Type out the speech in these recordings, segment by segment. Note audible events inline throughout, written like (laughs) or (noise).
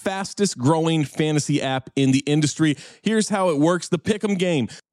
fastest growing fantasy app in the industry. Here's how it works the Pick'em game.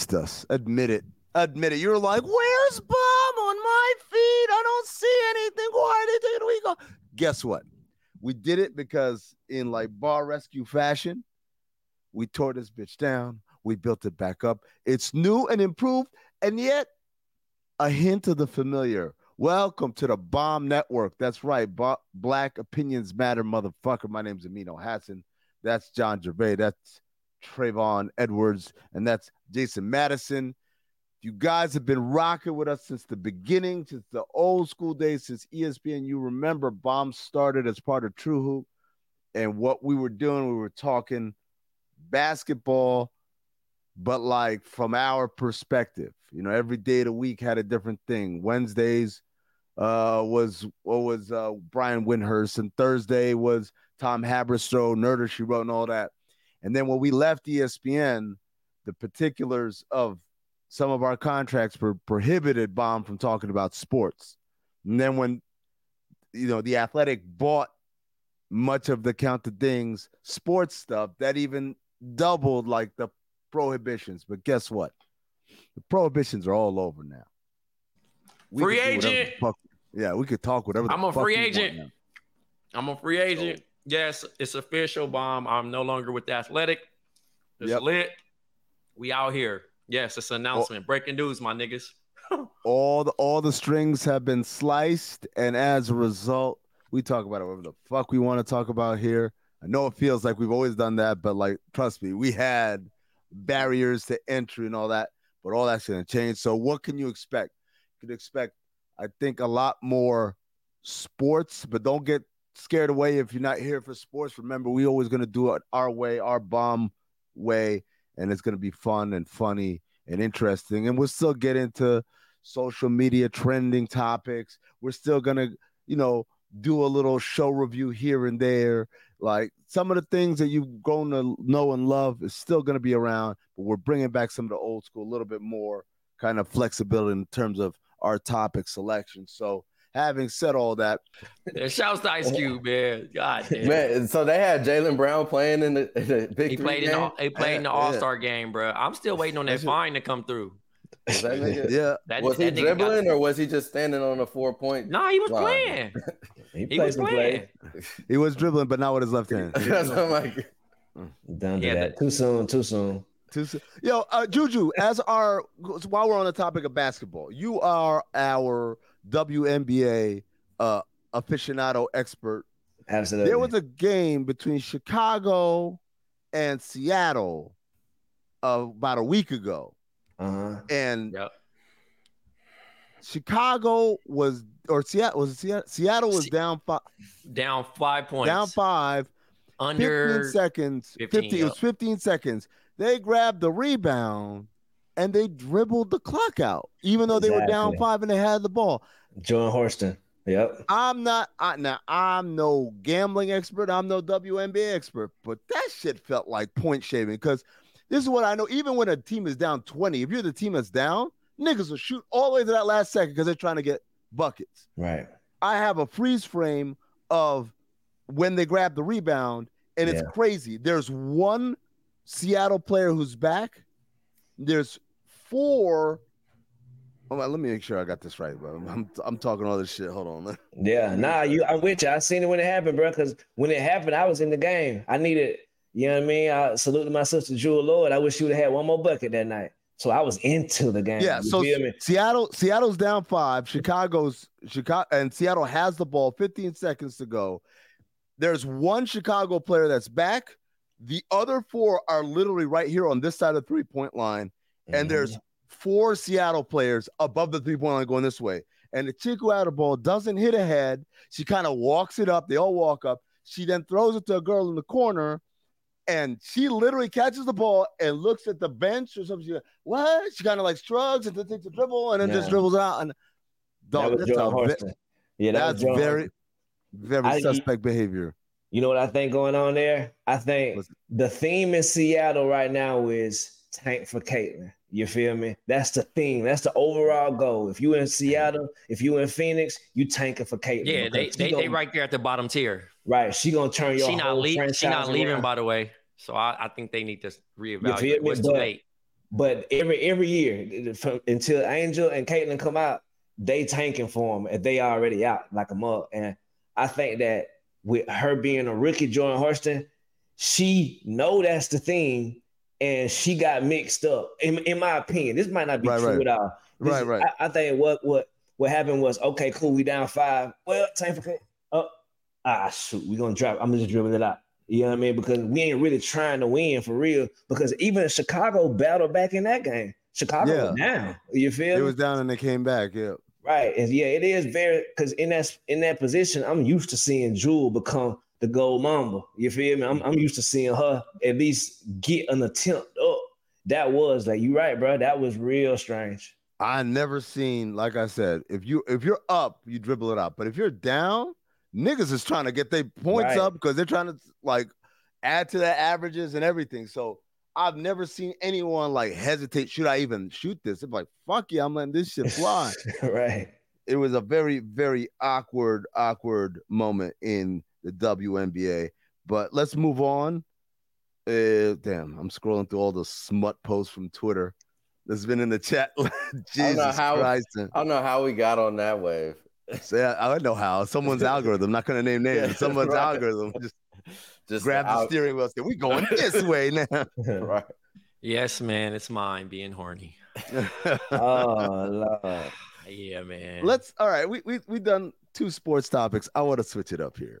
missed us. Admit it. Admit it. You were like, where's BOMM on my feet? I don't see anything. Why a week off? Guess what? We did it because in like bar rescue fashion, we tore this bitch down. We built it back up. It's new and improved, and yet a hint of the familiar. Welcome to the BOMM Network. That's right. Bo- Black Opinions Matter, motherfucker. My name's Amin Elhassan. That's John Jervay. That's Trayvon Edwards, and that's Jason Madison. You guys have been rocking with us since the beginning, since the old school days, since ESPN. You remember BOMM started as part of True Hoop, and what we were doing, we were talking basketball, but like from our perspective, you know, every day of the week had a different thing. Wednesdays uh, was what was uh, Brian Windhorst, and Thursday was Tom Haberstroh, Nerder She Wrote, and all that. And then when we left ESPN, the particulars of some of our contracts were prohibited BOMM from talking about sports. And then when you know the Athletic bought much of the Count the Dings sports stuff, that even doubled like the prohibitions. But guess what? The prohibitions are all over now. We free agent. Fuck, yeah, we could talk whatever. I'm a free agent. I'm a free agent. Yes, it's official. BOMM. I'm no longer with the Athletic. It's yep. lit. We out here. Yes, it's an announcement. Breaking news, my niggas. (laughs) all the all the strings have been sliced, and as a result, we talk about it whatever the fuck we want to talk about here. I know it feels like we've always done that, but like, trust me, we had barriers to entry and all that, but all that's going to change. So, what can you expect? You can expect, I think, a lot more sports, but don't get scared away if you're not here for sports. Remember, we always going to do it our way, our bomb way, and it's going to be fun and funny and interesting. And we'll still get into social media trending topics. We're still going to, you know, do a little show review here and there. Like some of the things that you've grown to know and love is still going to be around, but we're bringing back some of the old school, a little bit more kind of flexibility in terms of our topic selection. So, having said all that, shouts to Ice Cube, (laughs) man. God damn. man. So they had Jalen Brown playing in the, in the big. He played game? in the, he played in the All Star yeah. game, bro. I'm still waiting on that fine to come through. That nigga, (laughs) yeah. That, was he dribbling or was he just standing on a four point? No, nah, he was line? playing. (laughs) he, he was playing. Play. He was dribbling, but not with his left hand. That's what I'm like, done yeah, that. Too soon. Too soon. Too soon. Yo, uh, Juju, as our while we're on the topic of basketball, you are our WNBA uh, aficionado expert. Absolutely. There was a game between Chicago and Seattle uh, about a week ago uh-huh. And yep. Chicago was or Seattle was Seattle, Seattle was down five down five points. Down five. Under 15 seconds. 15, 15 yep. it was 15 seconds. They grabbed the rebound and they dribbled the clock out, even though exactly. they were down five and they had the ball. Jordan Horston. Yep. I'm not I, now I'm no gambling expert, I'm no WNBA expert, but that shit felt like point shaving because this is what I know. Even when a team is down 20, if you're the team that's down, niggas will shoot all the way to that last second because they're trying to get buckets. Right. I have a freeze frame of when they grab the rebound, and it's yeah. crazy. There's one Seattle player who's back. There's four. Oh, let me make sure I got this right, bro. I'm, I'm talking all this shit. Hold on. (laughs) Yeah, nah, you. I'm with you. I seen it when it happened, bro. Because when it happened, I was in the game. I needed you know what I mean? I saluted my sister Jewell Loyd. I wish she would have had one more bucket that night. So I was into the game. Yeah. So Seattle, Seattle's down five. Chicago's Chicago and Seattle has the ball. 15 seconds to go. There's one Chicago player that's back. The other four are literally right here on this side of the three point line. And there's mm. four Seattle players above the three point line going this way. And the chick who had the ball doesn't hit ahead. She kind of walks it up. They all walk up. She then throws it to a girl in the corner and she literally catches the ball and looks at the bench or something. She goes, what? She kind of like shrugs and then takes a dribble and then yeah. just dribbles out. And dog, that that's, ve- yeah, that that's very, very I, suspect behavior. You know what I think going on there? I think the theme in Seattle right now is tank for Caitlin. You feel me? That's the thing. That's the overall goal. If you in Seattle, if you in Phoenix, you tanking for Caitlin. Yeah, they they, gonna, they right there at the bottom tier. Right. She gonna turn your she not leaving. She not leaving, around. by the way. So I, I think they need to reevaluate. What's but, late? But every every year from, until Angel and Caitlin come out, they tanking for them if they already out like a mug. And I think that with her being a rookie, Jordan Horston, she know that's the thing, and she got mixed up. In, in my opinion, this might not be right, true right. at all. This right, right. I, I, think what what what happened was okay, cool. We down five. Well, time for oh ah shoot, we gonna drop. I'm just dribbling it out. You know what I mean? Because we ain't really trying to win for real. Because even Chicago battled back in that game. Chicago yeah. was down. You feel? It was down and they came back. Yeah. Right. And yeah, it is very because in that in that position, I'm used to seeing Jewell become the gold mamba. You feel me? I'm, I'm used to seeing her at least get an attempt up. that was like you right, bro. That was real strange. I never seen, like I said, if you if you're up, you dribble it up. But if you're down, niggas is trying to get their points right. up because they're trying to like add to their averages and everything. So I've never seen anyone like hesitate. Should I even shoot this? It's like, fuck yeah, I'm letting this shit (laughs) fly. right. It was a very, very awkward, awkward moment in the WNBA. But let's move on. Uh, damn, I'm scrolling through all the smut posts from Twitter that's been in the chat. (laughs) Jesus I how, Christ. I don't know how we got on that wave. So, yeah, I don't know how. Someone's (laughs) algorithm. Not going to name names. Someone's right. algorithm just (laughs) just grab the, the steering wheel. Say, we going this way now. right. Yes, man. It's mine being horny. oh Lord. Yeah, man. Let's all right. We we we done two sports topics. I want to switch it up here.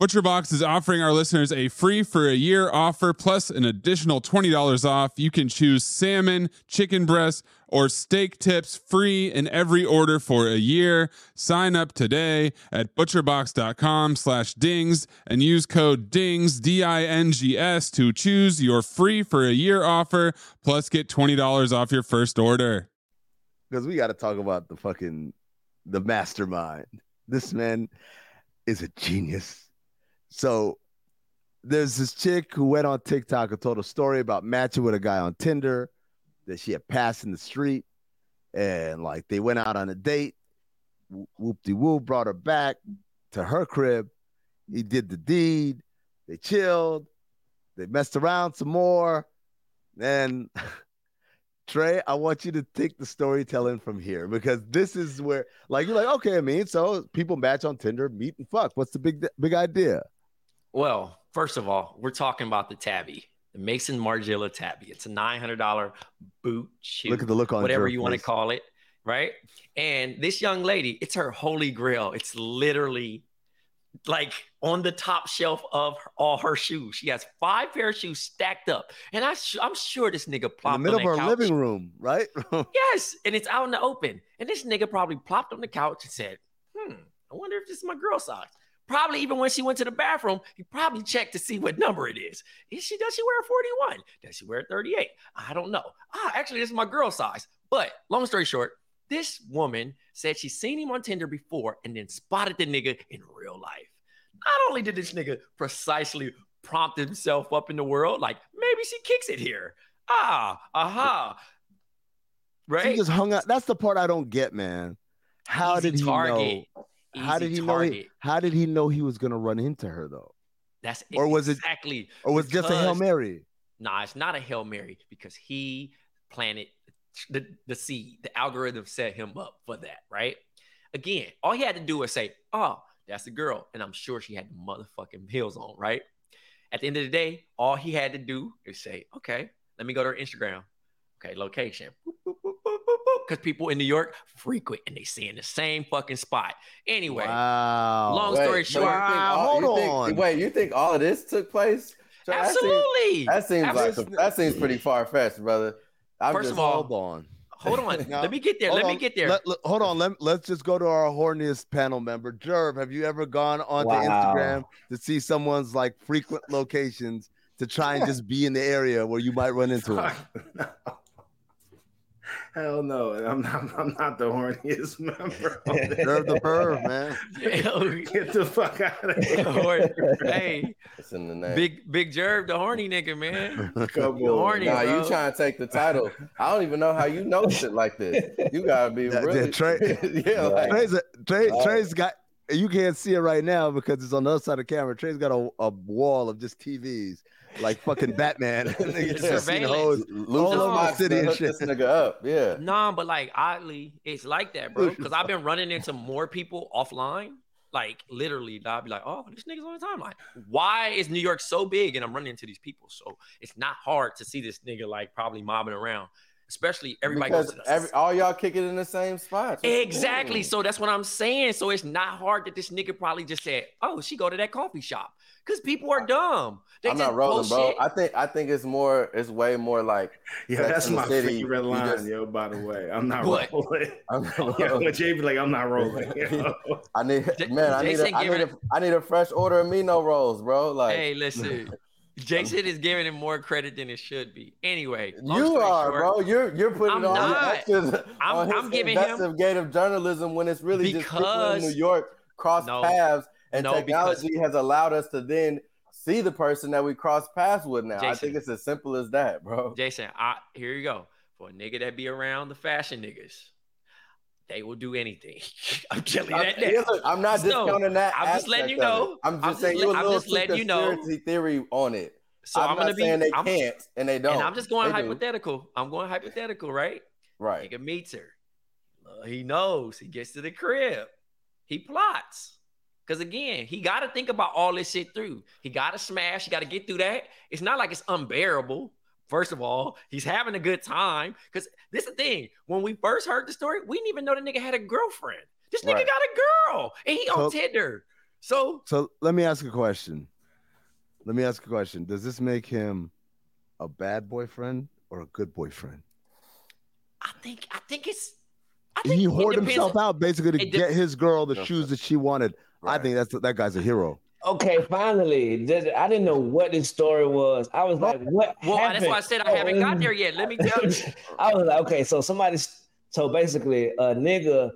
ButcherBox is offering our listeners a free for a year offer plus an additional $20 off. You can choose salmon, chicken breast, or steak tips free in every order for a year. Sign up today at butcherbox.com slash dings and use code DINGS, D-I-N-G-S to choose your free for a year offer plus get $20 off your first order. Because we got to talk about the fucking, the mastermind. This man is a genius so there's this chick who went on TikTok and told a story about matching with a guy on Tinder that she had passed in the street. And like they went out on a date. Whoop de whoop brought her back to her crib. He did the deed. They chilled. They messed around some more. Then (laughs) Trey, I want you to take the storytelling from here because this is where, like, you're like, okay, I mean, so people match on Tinder, meet and fuck. What's the big, big idea? Well, first of all, we're talking about the Tabi, the Maison Margiela Tabi. It's a nine hundred dollar boot shoe. Look at the look on whatever you want to call it, right? And this young lady, it's her holy grail. It's literally like on the top shelf of all her shoes. She has five pair of shoes stacked up, and I am sure this nigga plopped in the middle of our couch. living room, right? (laughs) yes, and it's out in the open. And this nigga probably plopped on the couch and said, "Hmm, I wonder if this is my girl size." Probably even when she went to the bathroom, he probably checked to see what number it is. Is she does she wear a 41? Does she wear a 38? I don't know. Ah, actually, this is my girl size. But long story short, this woman said she's seen him on Tinder before and then spotted the nigga in real life. Not only did this nigga precisely prompt himself up in the world, like maybe she kicks it here. Ah, aha. Right? She just hung out. That's the part I don't get, man. How Easy did he target. know? How did he target. know? He, how did he know he was gonna run into her though? That's or was exactly, it or was it just a hail mary? Nah, it's not a hail mary because he planted the the seed. The algorithm set him up for that, right? Again, all he had to do was say, "Oh, that's the girl," and I'm sure she had motherfucking heels on, right? At the end of the day, all he had to do is say, "Okay, let me go to her Instagram. Okay, location. Boop, boop, because people in New York frequent and they see in the same fucking spot. Anyway, wow. long story short, wow, hold think, on. wait, you think all of this took place? So Absolutely. That seems, that seems like that seems pretty far fetched, brother. I'm First just, of all, hold on. Hold on. (laughs) now, let me get there. Let on. me get there. Let, let, hold on. Let, let's just go to our horniest panel member. Jerv, have you ever gone onto wow. Instagram to see someone's like frequent locations to try and (laughs) just be in the area where you might run into him? (laughs) Hell no, I'm not. (laughs) I'm not the horniest (laughs) member. Nerve (laughs) the bird, man. Get the fuck out of here. hey, it's in the name. Big Big Jerv, the horny nigga, man. Come you horny, nah, bro. you trying to take the title? I don't even know how you know shit like this. You gotta be really. Yeah, Trey, yeah, like, Trey's, a, Trey, Trey's got. You can't see it right now because it's on the other side of the camera. Trey's got a, a wall of just TVs like fucking Batman. (laughs) Surveillance. All over the city and shit. This nigga up. Yeah. Nah, but like oddly, it's like that, bro. (laughs) Because I've been running into more people offline. Like literally, I'll be like, oh, this nigga's on the timeline. Why is New York so big? And I'm running into these people. So it's not hard to see this nigga like probably mobbing around especially everybody because goes every, all y'all kicking in the same spot. Exactly. So that's what I'm saying. So it's not hard that this nigga probably just said, "Oh, she go to that coffee shop." Because people are dumb. They I'm not rolling, bro. I think I think it's more. It's way more like. Yeah, that's my city. favorite line, just, yo. By the way, I'm not what? rolling. (laughs) I'm not (laughs) rolling. Yeah, Jay be like, I'm not (laughs) rolling. I need man. I need, a, I need a, I need a fresh order of me no rolls, bro. Like, hey, listen. Jason is giving him more credit than it should be. Anyway, you are, short, bro. You're you're putting I'm on not. I'm, on I'm giving investigative journalism when it's really because, just people in New York cross no, paths, and no, technology because, has allowed us to then see the person that we cross paths with now. Jason, I think it's as simple as that, bro. Jason, I, here you go. For a nigga that be around the fashion niggas, they will do anything. (laughs) I'm telling you that. Now. I'm not so, discounting that. I'm just letting you know. I'm just I'm saying you a little just letting you know theory on it. So I'm, I'm gonna be saying they I'm, can't and they don't. And I'm just going they hypothetical. Do. I'm going hypothetical, right? Right. Nigga meets her. Uh, he knows. He gets to the crib. He plots. Because again, he got to think about all this shit through. He got to smash. He got to get through that. It's not like it's unbearable. First of all, he's having a good time. Because this is the thing. When we first heard the story, we didn't even know the nigga had a girlfriend. This nigga right. got a girl and he so, on Tinder. So, so let me ask a question. Let me ask a question. Does this make him a bad boyfriend or a good boyfriend? I think I think it's I think he hoarded himself out basically to get his girl the shoes that she wanted. Right. I think that's that guy's a hero. Okay, finally. I didn't know what this story was. I was like, what? Well, happened? that's why I said I haven't got there yet. Let me tell you. (laughs) I was like, okay, so somebody, so basically, a nigga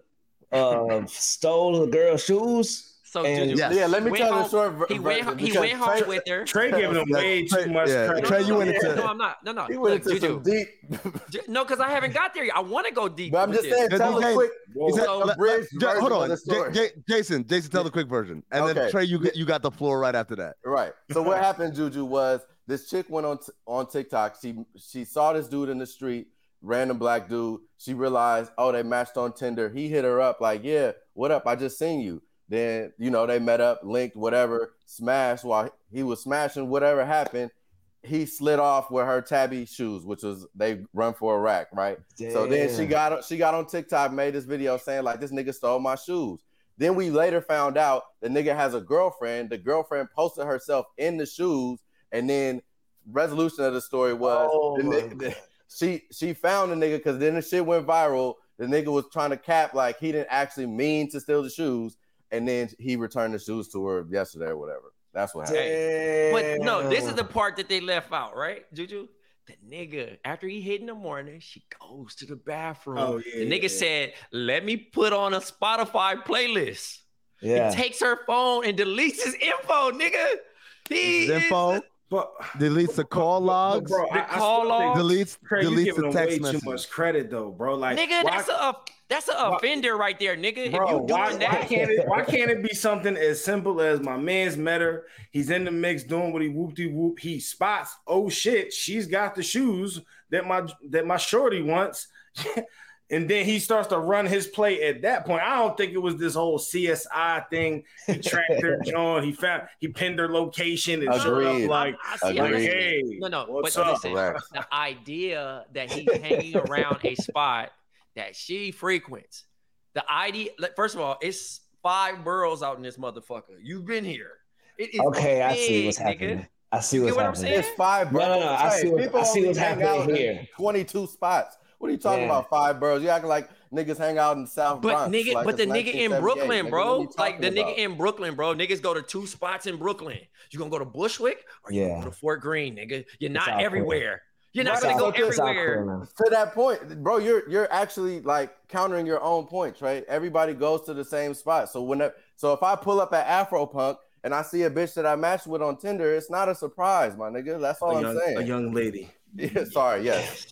uh, stole a girl's shoes so and, yes. yeah, let me tell home, the short He went, he went home Trey, with her. Trey giving him way too much yeah. credit. Trey, you went into (laughs) no, I'm not. No, no. He went Look, into some deep. no, because I haven't got there yet. I want to go deep. But I'm just saying, tell the quick. So, hold on, Jason. Jason, tell the quick version, and then Trey, you you got the floor right after that. Right. So what (laughs) happened, Juju, was this chick went on on TikTok. She she saw this dude in the street, random black dude. She realized, oh, they matched on Tinder. He hit her up like, yeah, what up? I just seen you. Then, you know, they met up, linked, whatever, smashed while he was smashing, whatever happened. He slid off with her Tabi shoes, which was they run for a rack, right? Damn. So then she got she got on TikTok, made this video saying like this nigga stole my shoes. Then we later found out the nigga has a girlfriend. The girlfriend posted herself in the shoes, and then resolution of the story was oh the nigga, the, she she found the nigga because then the shit went viral. The nigga was trying to cap like he didn't actually mean to steal the shoes, and then he returned the shoes to her yesterday or whatever. That's what happened. But no, this is the part that they left out, right, Juju? The nigga, after he hit in the morning, she goes to the bathroom. Oh, yeah, the nigga yeah. said, "Let me put on a Spotify playlist." Yeah. He takes her phone and deletes his info, nigga. He his info. But deletes the call logs. But, bro, the I, call logs. Deletes. Craig, deletes the text way too much credit though, bro. Like, nigga, why, that's a uh, that's an offender right there, nigga. Bro, if you doing why, that, why can't it? Why can't it be something as simple as my man's met her? He's in the mix doing what he whoop de whoop. He spots. Oh shit, she's got the shoes that my that my shorty wants. (laughs) and then he starts to run his play at that point. I don't think it was this whole CSI thing. He tracked her (laughs) John. He found he pinned her location and showed up like, like hey, no, no. What's but up? listen, the idea that he's hanging around a spot that she frequents, the idea. First of all, it's five boroughs out in this motherfucker. You've been here. It is okay. Big, I see what's happening. Nigga. I see what's happening. It's five. No, no, no. I see, what, I see what's happening here. Twenty-two spots What are you talking Yeah. about? Five boroughs? You acting like niggas hang out in South But Bronx. nigga, like but the nigga in Brooklyn, bro. you Like the nigga about? in Brooklyn, bro. Niggas go to two spots in Brooklyn. You gonna go to Bushwick or you Yeah. gonna go to Fort Greene, nigga? You're not South everywhere. You're not Right, gonna go so to- everywhere. To that point, bro, you're you're actually like countering your own points, right? Everybody goes to the same spot. So when that, so if I pull up at Afro Punk and I see a bitch that I matched with on Tinder, it's not a surprise, my nigga. That's all a, I'm young, saying. a young lady. Yeah, sorry, yes.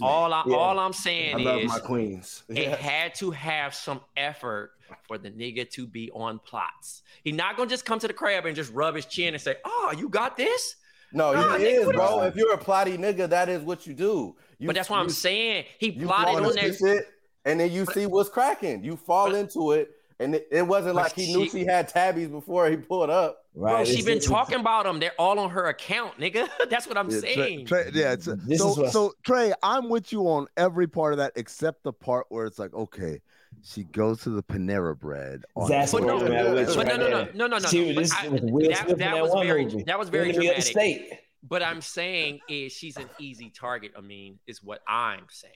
All I, Yeah. all I'm I saying love is my queens. it had to have some effort for the nigga to be on plots. He not gonna just come to the crab and just rub his chin and say, "Oh, you got this." No, Nah, he nigga, is, bro. is- If you're a plotty nigga, that is what you do. You, but that's what I'm saying. He plotted on see that. shit, and then you see what's cracking. You fall But- into it, and it, it wasn't But like he knew she- she had Tabis before he pulled up. Right. Bro, she This- been talking about them. They're all on her account, nigga. (laughs) That's what I'm Yeah, saying. Trey- yeah, so what- so Trey, I'm with you on every part of that except the part where it's like, okay, she goes to the Panera Bread. on That's But what no, I'm at with you but no, right no, no, there. no, no, no, no. this But I- was that- that that was one very- movie. that was very Enemy dramatic. state. But I'm saying is she's an easy target. I mean, is what I'm saying.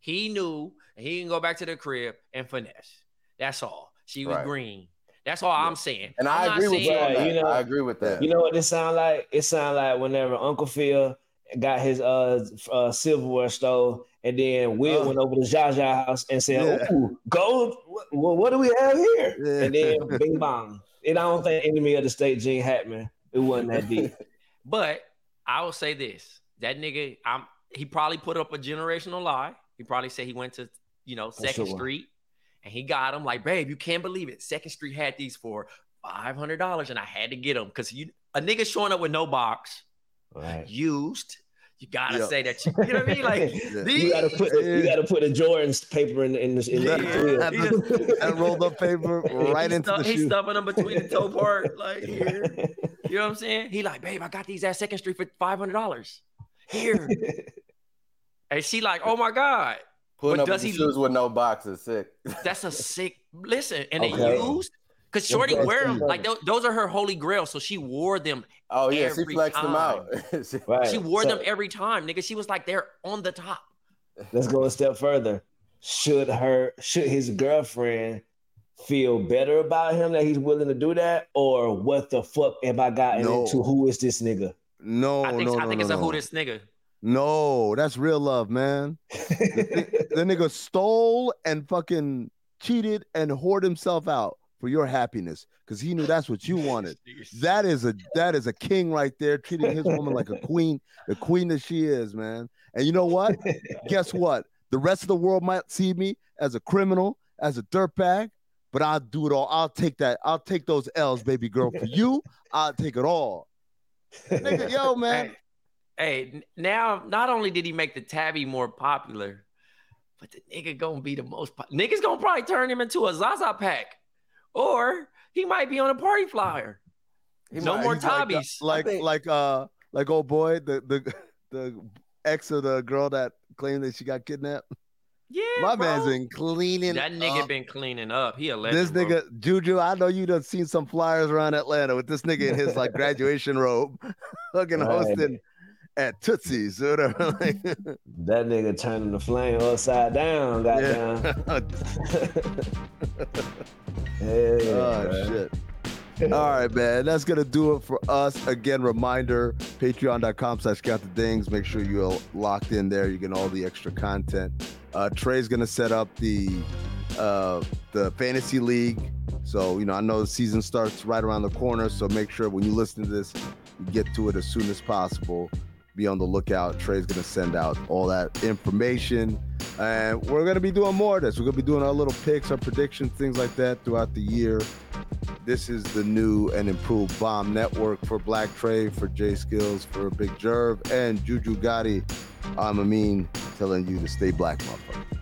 He knew, he can go back to the crib and finesse. That's all. She was Right. green. That's all I'm saying. And I'm I agree with you saying- on Right, that. you know- I agree with that. You know what this sound like? It sound like whenever Uncle Phil got his uh, uh silverware stole, and then Will Oh. went over to Jaja house and said, Yeah. "Ooh, gold! What, what do we have here?" Yeah. And then (laughs) Bing Bong. And I don't think enemy of the state, Gene Hackman. It wasn't that deep. (laughs) But I will say this: that nigga, I'm he probably put up a generational lie. He probably said he went to, you know, Second sure. Street and he got them. Like, babe, you can't believe it. Second Street had these for five hundred dollars, and I had to get them because you a nigga showing up with no box, Right. used. You gotta Yeah. say that. You, you know what I mean? Like Yeah. (laughs) these. You gotta put you gotta put the Jordan's paper in in the in the Yeah. and rolled up paper (laughs) right He into stu- the He's stuffing them between the toe part, (laughs) like here. You know what I'm saying? He like, babe, I got these at Second Street for five hundred dollars. Here, and she like, oh my god, Putting But up does he- shoes with no box is sick. that's a sick. Listen, and they used because Shorty best wear them like those, those are her holy grail. So she wore them. Oh yeah, she Every flexed them out. (laughs) She- Right. She wore So- them every time, nigga. She was like, they're on the top. Let's go a step further. Should her should his girlfriend feel better about him that he's willing to do that? Or what the fuck have I gotten No. into? Who is this nigga? No, I think no, I no, think no, it's a who this nigga. No, that's real love, man. (laughs) The nigga stole and fucking cheated and whored himself out for your happiness because he knew that's what you wanted. (laughs) That is a that is a king right there, treating his woman like a queen, the queen that she is, man. And you know what? Guess what? The rest of the world might see me as a criminal, as a dirtbag, but I'll do it all. I'll take that. I'll take those L's, baby girl. For you, I'll take it all. Nigga, yo, man. Hey, now not only did he make the Tabi more popular, but the nigga gonna be the most. Po- Niggas gonna probably turn him into a Zaza pack, or he might be on a party flyer. He no might- more He's like, uh, Tabis. Like think- like uh like old boy, the the (laughs) the ex of the girl that claimed that she got kidnapped. yeah, My bro. man's been cleaning. That nigga up. been cleaning up. He a legend. this bro. nigga Juju, I know you done seen some flyers around Atlanta with this nigga in his like (laughs) graduation robe, (laughs) fucking Right. hosting at Tootsie's or whatever. (laughs) like, That nigga turning the flame upside down, (laughs) goddamn. (laughs) Yeah, oh bruh. shit. All right, man. That's gonna do it for us. Again, reminder: patreon.com slash count the dings. Make sure you're locked in there. You get all the extra content. Uh Trey's gonna set up the uh the fantasy league. So, you know, I know the season starts right around the corner. So make sure when you listen to this, you get to it as soon as possible. Be on the lookout. Trey's gonna send out all that information. And we're gonna be doing more of this. We're gonna be doing our little picks, our predictions, things like that throughout the year. This is the new and improved BOMM Network for Black Trey, for J Skills, for Big Jerv, and Juju Gotti. I'm Amin telling you to stay black, motherfucker.